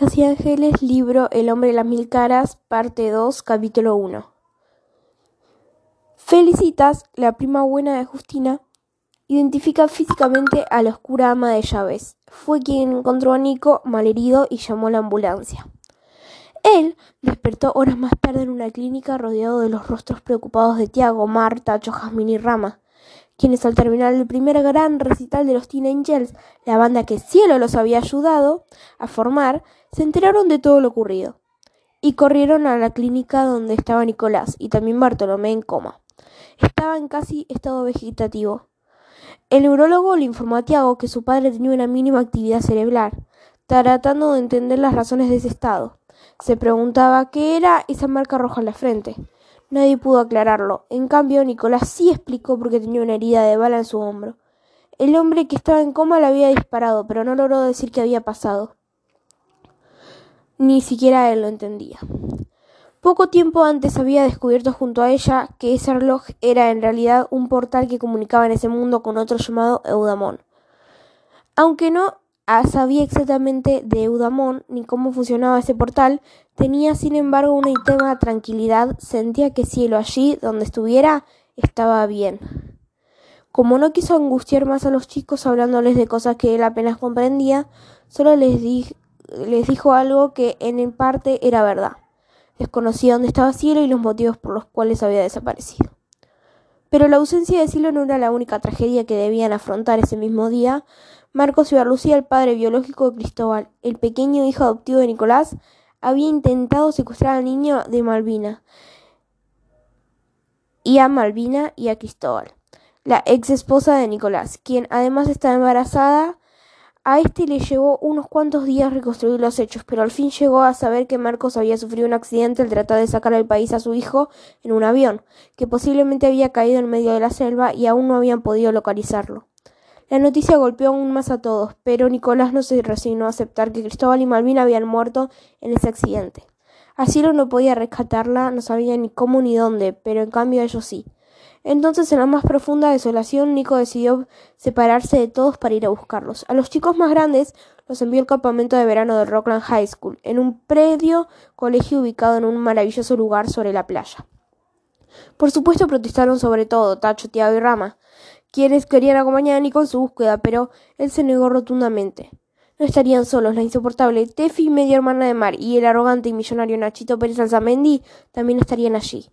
Casi Ángeles, libro El hombre de las mil caras, parte 2, capítulo 1. Felicitas, la prima buena de Justina, identifica físicamente a la oscura ama de llaves. Fue quien encontró a Nico malherido y llamó a la ambulancia. Él despertó horas más tarde en una clínica rodeado de los rostros preocupados de Tiago, Marta, Jazmín y Rama, quienes al terminar el primer gran recital de los Teen Angels, la banda que Cielo los había ayudado a formar, se enteraron de todo lo ocurrido y corrieron a la clínica donde estaba Nicolás y también Bartolomé en coma. Estaba en casi estado vegetativo. El neurólogo le informó a Tiago que su padre tenía una mínima actividad cerebral, tratando de entender las razones de ese estado. Se preguntaba qué era esa marca roja en la frente. Nadie pudo aclararlo. En cambio, Nicolás sí explicó por qué tenía una herida de bala en su hombro. El hombre que estaba en coma le había disparado, pero no logró decir qué había pasado. Ni siquiera él lo entendía. Poco tiempo antes había descubierto junto a ella que ese reloj era en realidad un portal que comunicaba en ese mundo con otro llamado Eudamón. Aunque no sabía exactamente de Eudamón ni cómo funcionaba ese portal, tenía sin embargo una íntima tranquilidad, sentía que cielo allí donde estuviera estaba bien. Como no quiso angustiar más a los chicos hablándoles de cosas que él apenas comprendía, solo les, les dijo algo que en parte era verdad. Desconocía dónde estaba Cielo y los motivos por los cuales había desaparecido. Pero la ausencia de Cielo no era la única tragedia que debían afrontar ese mismo día, Marcos Lucía, el padre biológico de Cristóbal, el pequeño hijo adoptivo de Nicolás, había intentado secuestrar al niño de Malvina y a Malvina y a Cristóbal, la ex esposa de Nicolás, quien además estaba embarazada. A este le llevó unos cuantos días reconstruir los hechos, pero al fin llegó a saber que Marcos había sufrido un accidente al tratar de sacar al país a su hijo en un avión, que posiblemente había caído en medio de la selva y aún no habían podido localizarlo. La noticia golpeó aún más a todos, pero Nicolás no se resignó a aceptar que Cristóbal y Malvina habían muerto en ese accidente. Asilo no podía rescatarla, no sabía ni cómo ni dónde, pero en cambio ellos sí. Entonces, en la más profunda desolación, Nico decidió separarse de todos para ir a buscarlos. A los chicos más grandes los envió al campamento de verano de Rockland High School, en un predio colegio ubicado en un maravilloso lugar sobre la playa. Por supuesto protestaron sobre todo Tacho, Tiago y Rama, quienes querían acompañar a Nico en su búsqueda, pero él se negó rotundamente. No estarían solos, la insoportable Tefi, media hermana de Mar, y el arrogante y millonario Nachito Pérez Alzamendi también estarían allí.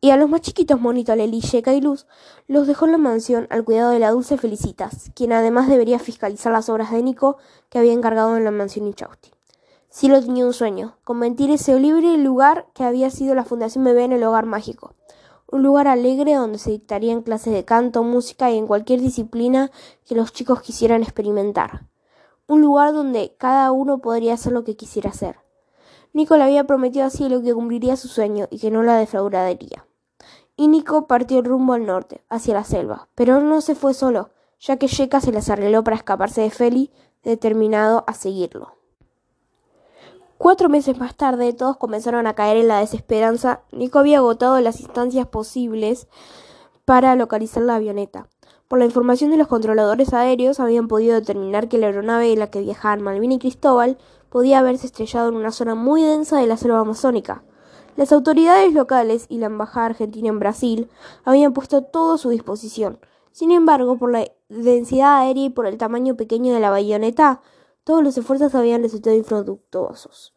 Y a los más chiquitos, Monito, Leli, Sheca y Luz, los dejó en la mansión al cuidado de la dulce Felicitas, quien además debería fiscalizar las obras de Nico que había encargado en la mansión Inchausti. lo tenía un sueño, convertir ese libre lugar que había sido la Fundación Bebé en el hogar mágico un lugar alegre donde se dictarían clases de canto, música y en cualquier disciplina que los chicos quisieran experimentar. Un lugar donde cada uno podría hacer lo que quisiera hacer. Nico le había prometido a Cielo que cumpliría su sueño y que no la defraudaría. Y Nico partió rumbo al norte, hacia la selva, pero no se fue solo, ya que Sheka se las arregló para escaparse de Feli, determinado a seguirlo. Cuatro meses más tarde, todos comenzaron a caer en la desesperanza. Nico había agotado las instancias posibles para localizar la avioneta. Por la información de los controladores aéreos, habían podido determinar que la aeronave en la que viajaban Malvin y Cristóbal podía haberse estrellado en una zona muy densa de la selva amazónica. Las autoridades locales y la embajada argentina en Brasil habían puesto todo a su disposición. Sin embargo, por la densidad aérea y por el tamaño pequeño de la avioneta, todos los esfuerzos habían resultado infructuosos.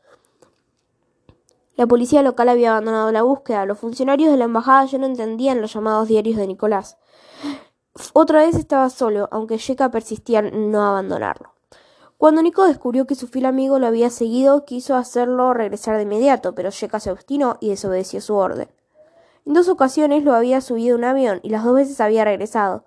La policía local había abandonado la búsqueda. Los funcionarios de la embajada ya no entendían los llamados diarios de Nicolás. Otra vez estaba solo, aunque Sheka persistía en no abandonarlo. Cuando Nico descubrió que su fiel amigo lo había seguido, quiso hacerlo regresar de inmediato, pero Sheka se obstinó y desobedeció su orden. En dos ocasiones lo había subido a un avión y las dos veces había regresado.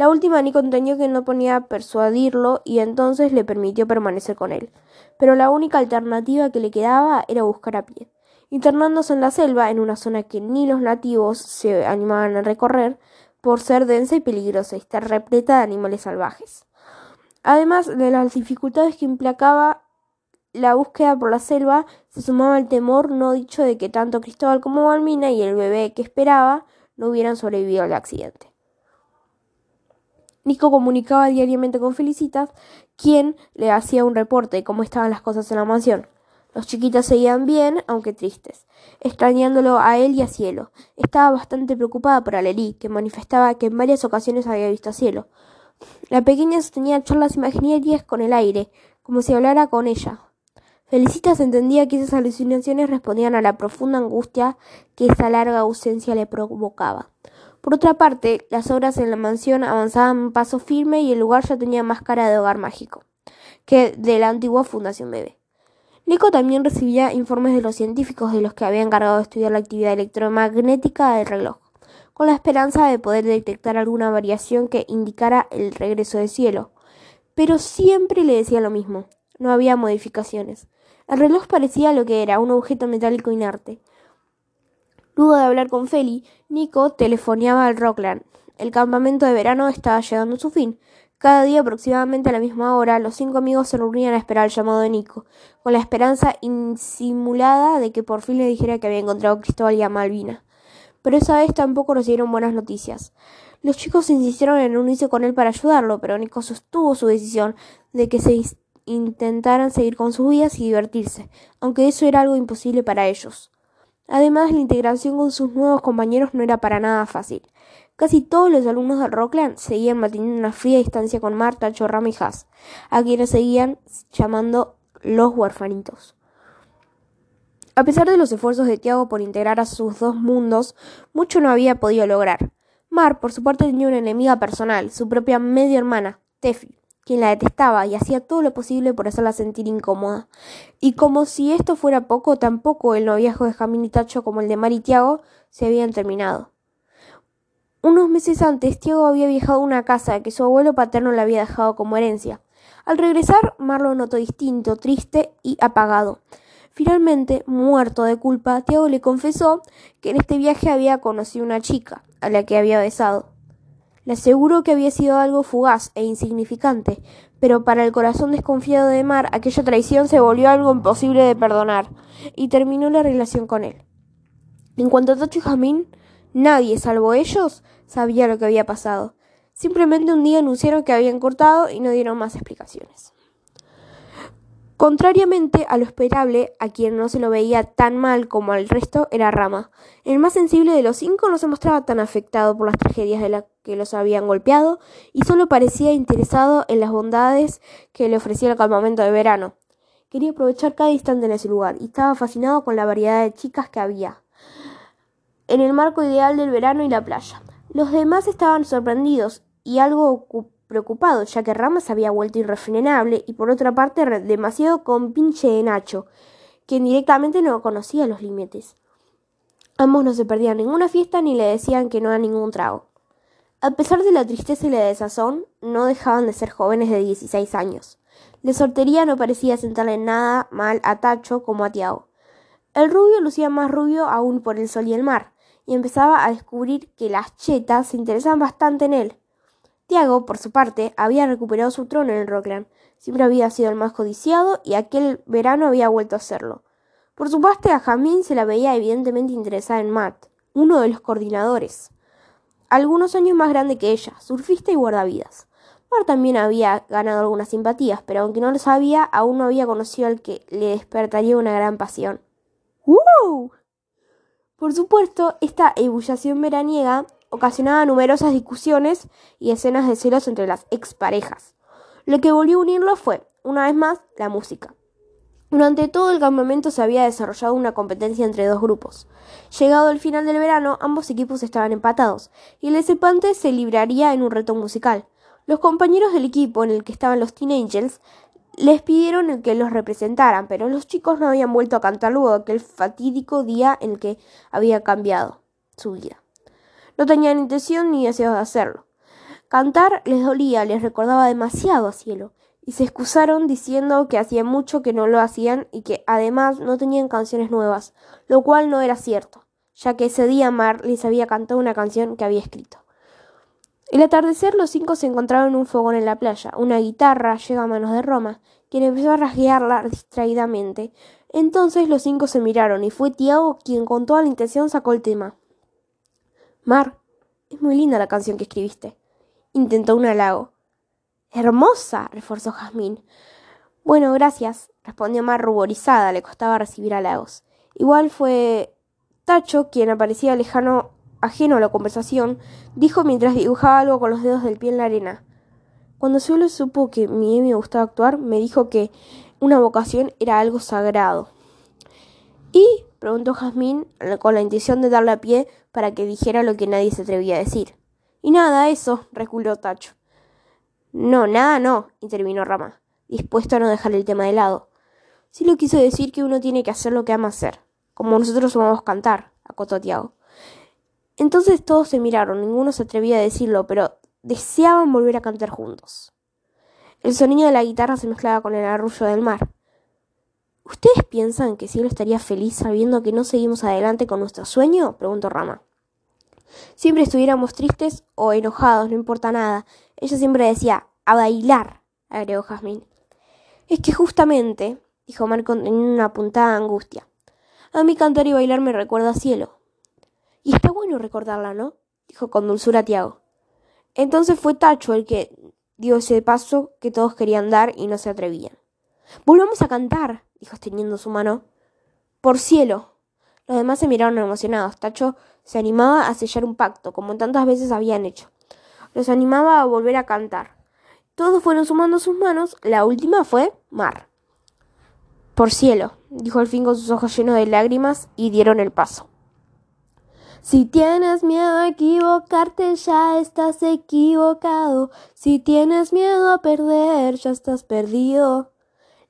La última Nico entendió que no ponía persuadirlo y entonces le permitió permanecer con él. Pero la única alternativa que le quedaba era buscar a pie. Internándose en la selva, en una zona que ni los nativos se animaban a recorrer, por ser densa y peligrosa y estar repleta de animales salvajes. Además de las dificultades que implicaba la búsqueda por la selva, se sumaba el temor no dicho de que tanto Cristóbal como Malmina y el bebé que esperaba no hubieran sobrevivido al accidente. Nico comunicaba diariamente con Felicitas quien le hacía un reporte de cómo estaban las cosas en la mansión. Los chiquitos seguían bien, aunque tristes, extrañándolo a él y a Cielo. Estaba bastante preocupada por Alelí, que manifestaba que en varias ocasiones había visto a Cielo. La pequeña sostenía charlas imaginarias con el aire, como si hablara con ella. Felicitas entendía que esas alucinaciones respondían a la profunda angustia que esa larga ausencia le provocaba. Por otra parte, las obras en la mansión avanzaban a paso firme y el lugar ya tenía más cara de hogar mágico que de la antigua Fundación Bebé. Nico también recibía informes de los científicos de los que había encargado de estudiar la actividad electromagnética del reloj, con la esperanza de poder detectar alguna variación que indicara el regreso del cielo. Pero siempre le decía lo mismo, no había modificaciones. El reloj parecía lo que era, un objeto metálico inerte. Luego de hablar con Feli, Nico telefoneaba al Rockland. El campamento de verano estaba llegando a su fin. Cada día, aproximadamente a la misma hora, los cinco amigos se reunían a esperar el llamado de Nico, con la esperanza insimulada de que por fin le dijera que había encontrado a Cristóbal y a Malvina. Pero esa vez tampoco recibieron buenas noticias. Los chicos insistieron en unirse con él para ayudarlo, pero Nico sostuvo su decisión de que se intentaran seguir con sus vidas y divertirse, aunque eso era algo imposible para ellos. Además, la integración con sus nuevos compañeros no era para nada fácil. Casi todos los alumnos de Rockland seguían manteniendo una fría distancia con Marta, Chorrama y Haas, a quienes seguían llamando los huerfanitos. A pesar de los esfuerzos de Tiago por integrar a sus dos mundos, mucho no había podido lograr. Mar, por su parte, tenía una enemiga personal, su propia medio hermana, Tefi, quien la detestaba y hacía todo lo posible por hacerla sentir incómoda. Y como si esto fuera poco, tampoco el noviazgo de Jamín y Tacho como el de Mar y Tiago se habían terminado. Unos meses antes, Tiago había viajado a una casa que su abuelo paterno le había dejado como herencia. Al regresar, Mar lo notó distinto, triste y apagado. Finalmente, muerto de culpa, Tiago le confesó que en este viaje había conocido una chica, a la que había besado. Le aseguró que había sido algo fugaz e insignificante, pero para el corazón desconfiado de Mar aquella traición se volvió algo imposible de perdonar, y terminó la relación con él. En cuanto a Tacho y Jamín, nadie, salvo ellos, sabía lo que había pasado. Simplemente un día anunciaron que habían cortado y no dieron más explicaciones. Contrariamente a lo esperable, a quien no se lo veía tan mal como al resto era Rama. El más sensible de los cinco no se mostraba tan afectado por las tragedias de las que los habían golpeado y solo parecía interesado en las bondades que le ofrecía el campamento de verano. Quería aprovechar cada instante en ese lugar y estaba fascinado con la variedad de chicas que había en el marco ideal del verano y la playa. Los demás estaban sorprendidos y algo preocupado, ya que Rama se había vuelto irrefrenable y por otra parte demasiado compinche de Nacho, quien directamente no conocía los límites. Ambos no se perdían ninguna fiesta ni le decían que no a ningún trago. A pesar de la tristeza y la desazón, no dejaban de ser jóvenes de 16 años. La sortería no parecía sentarle nada mal a Tacho como a Tiago. El rubio lucía más rubio aún por el sol y el mar, y empezaba a descubrir que las chetas se interesaban bastante en él. Tiago, por su parte, había recuperado su trono en el Rockland. Siempre había sido el más codiciado y aquel verano había vuelto a serlo. Por su parte, a Jamín se la veía evidentemente interesada en Matt, uno de los coordinadores. Algunos años más grande que ella, surfista y guardavidas. Matt también había ganado algunas simpatías, pero aunque no lo sabía, aún no había conocido al que le despertaría una gran pasión. ¡Wow! Por supuesto, esta ebullición veraniega ocasionaba numerosas discusiones y escenas de celos entre las exparejas. Lo que volvió a unirlo fue, una vez más, la música. Durante todo el campamento se había desarrollado una competencia entre dos grupos. Llegado el final del verano, ambos equipos estaban empatados, y el desempate se libraría en un reto musical. Los compañeros del equipo en el que estaban los Teen Angels les pidieron que los representaran, pero los chicos no habían vuelto a cantar luego de aquel fatídico día en el que había cambiado su vida. No tenían intención ni deseos de hacerlo. Cantar les dolía, les recordaba demasiado a Cielo, y se excusaron diciendo que hacía mucho que no lo hacían y que además no tenían canciones nuevas, lo cual no era cierto, ya que ese día Mar les había cantado una canción que había escrito. El atardecer los cinco se encontraron en un fogón en la playa. Una guitarra llega a manos de Roma, quien empezó a rasguearla distraídamente. Entonces los cinco se miraron y fue Tiago quien con toda la intención sacó el tema. Mar, es muy linda la canción que escribiste. Intentó un halago. Hermosa, reforzó Jazmín. Bueno, gracias, respondió Mar ruborizada, le costaba recibir halagos. Igual fue Tacho, quien aparecía lejano, ajeno a la conversación, dijo mientras dibujaba algo con los dedos del pie en la arena. Cuando solo supo que mi me gustaba actuar, me dijo que una vocación era algo sagrado. ¿Y? preguntó Jazmín con la intención de darle a pie para que dijera lo que nadie se atrevía a decir. Y nada, eso, reculó Tacho. No, nada no, intervino Rama, dispuesto a no dejar el tema de lado. Sí lo quiso decir que uno tiene que hacer lo que ama hacer, como nosotros vamos a cantar, acotó Tiago. Entonces todos se miraron, ninguno se atrevía a decirlo, pero deseaban volver a cantar juntos. El sonido de la guitarra se mezclaba con el arrullo del mar. ¿Ustedes piensan que Cielo estaría feliz sabiendo que no seguimos adelante con nuestro sueño? preguntó Rama. Siempre estuviéramos tristes o enojados, no importa nada. Ella siempre decía, a bailar, agregó Jazmín. Es que justamente, dijo Marco en una puntada angustia, a mí cantar y bailar me recuerda a cielo. Y está bueno recordarla, ¿no? dijo con dulzura Tiago. Entonces fue Tacho el que dio ese paso que todos querían dar y no se atrevían. Volvamos a cantar, dijo extendiendo su mano. Por cielo. Los demás se miraron emocionados. Tacho se animaba a sellar un pacto, como tantas veces habían hecho. Los animaba a volver a cantar. Todos fueron sumando sus manos. La última fue Mar. Por cielo, dijo al fin con sus ojos llenos de lágrimas, y dieron el paso. Si tienes miedo a equivocarte, ya estás equivocado. Si tienes miedo a perder, ya estás perdido.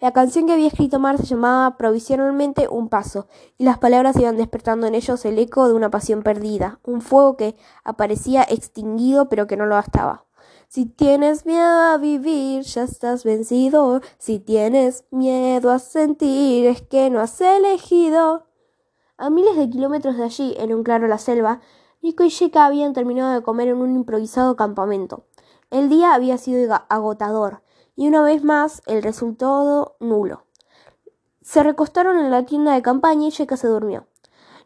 La canción que había escrito Mar se llamaba provisionalmente Un Paso, y las palabras iban despertando en ellos el eco de una pasión perdida, un fuego que aparecía extinguido pero que no lo bastaba. Si tienes miedo a vivir, ya estás vencido. Si tienes miedo a sentir, es que no has elegido. A miles de kilómetros de allí, en un claro la selva, Nico y Sheka habían terminado de comer en un improvisado campamento. El día había sido agotador, y una vez más el resultado nulo. Se recostaron en la tienda de campaña y Sheka se durmió.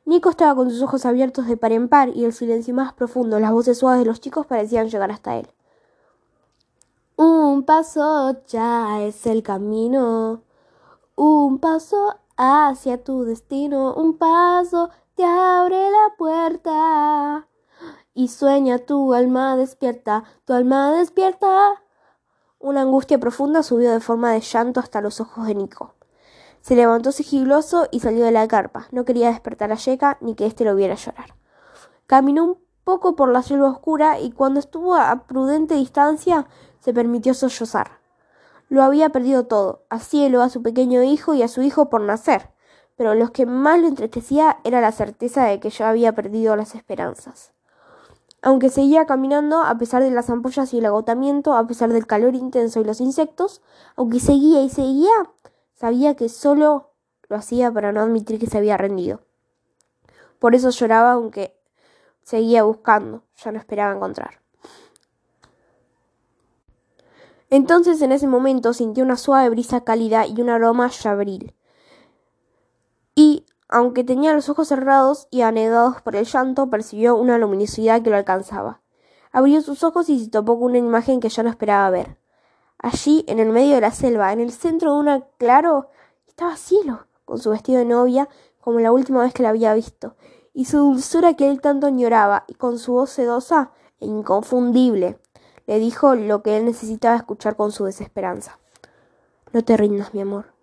Nico estaba con sus ojos abiertos de par en par y el silencio más profundo, las voces suaves de los chicos parecían llegar hasta él. Un paso ya es el camino. Un paso hacia tu destino. Un paso te abre la puerta. Y sueña tu alma despierta, tu alma despierta. Una angustia profunda subió de forma de llanto hasta los ojos de Nico. Se levantó sigiloso y salió de la carpa. No quería despertar a Yeka ni que éste lo viera llorar. Caminó un poco por la selva oscura y cuando estuvo a prudente distancia se permitió sollozar. Lo había perdido todo, a Cielo, a su pequeño hijo y a su hijo por nacer, pero lo que más lo entristecía era la certeza de que ya había perdido las esperanzas. Aunque seguía caminando, a pesar de las ampollas y el agotamiento, a pesar del calor intenso y los insectos, aunque seguía y seguía, sabía que solo lo hacía para no admitir que se había rendido. Por eso lloraba aunque seguía buscando, ya no esperaba encontrar. Entonces en ese momento sintió una suave brisa cálida y un aroma chabril. Y aunque tenía los ojos cerrados y anegados por el llanto, percibió una luminosidad que lo alcanzaba. Abrió sus ojos y se topó con una imagen que ya no esperaba ver. Allí, en el medio de la selva, en el centro de un claro, estaba Cielo, con su vestido de novia, como la última vez que la había visto, y su dulzura que él tanto añoraba, y con su voz sedosa e inconfundible, le dijo lo que él necesitaba escuchar con su desesperanza. No te rindas, mi amor.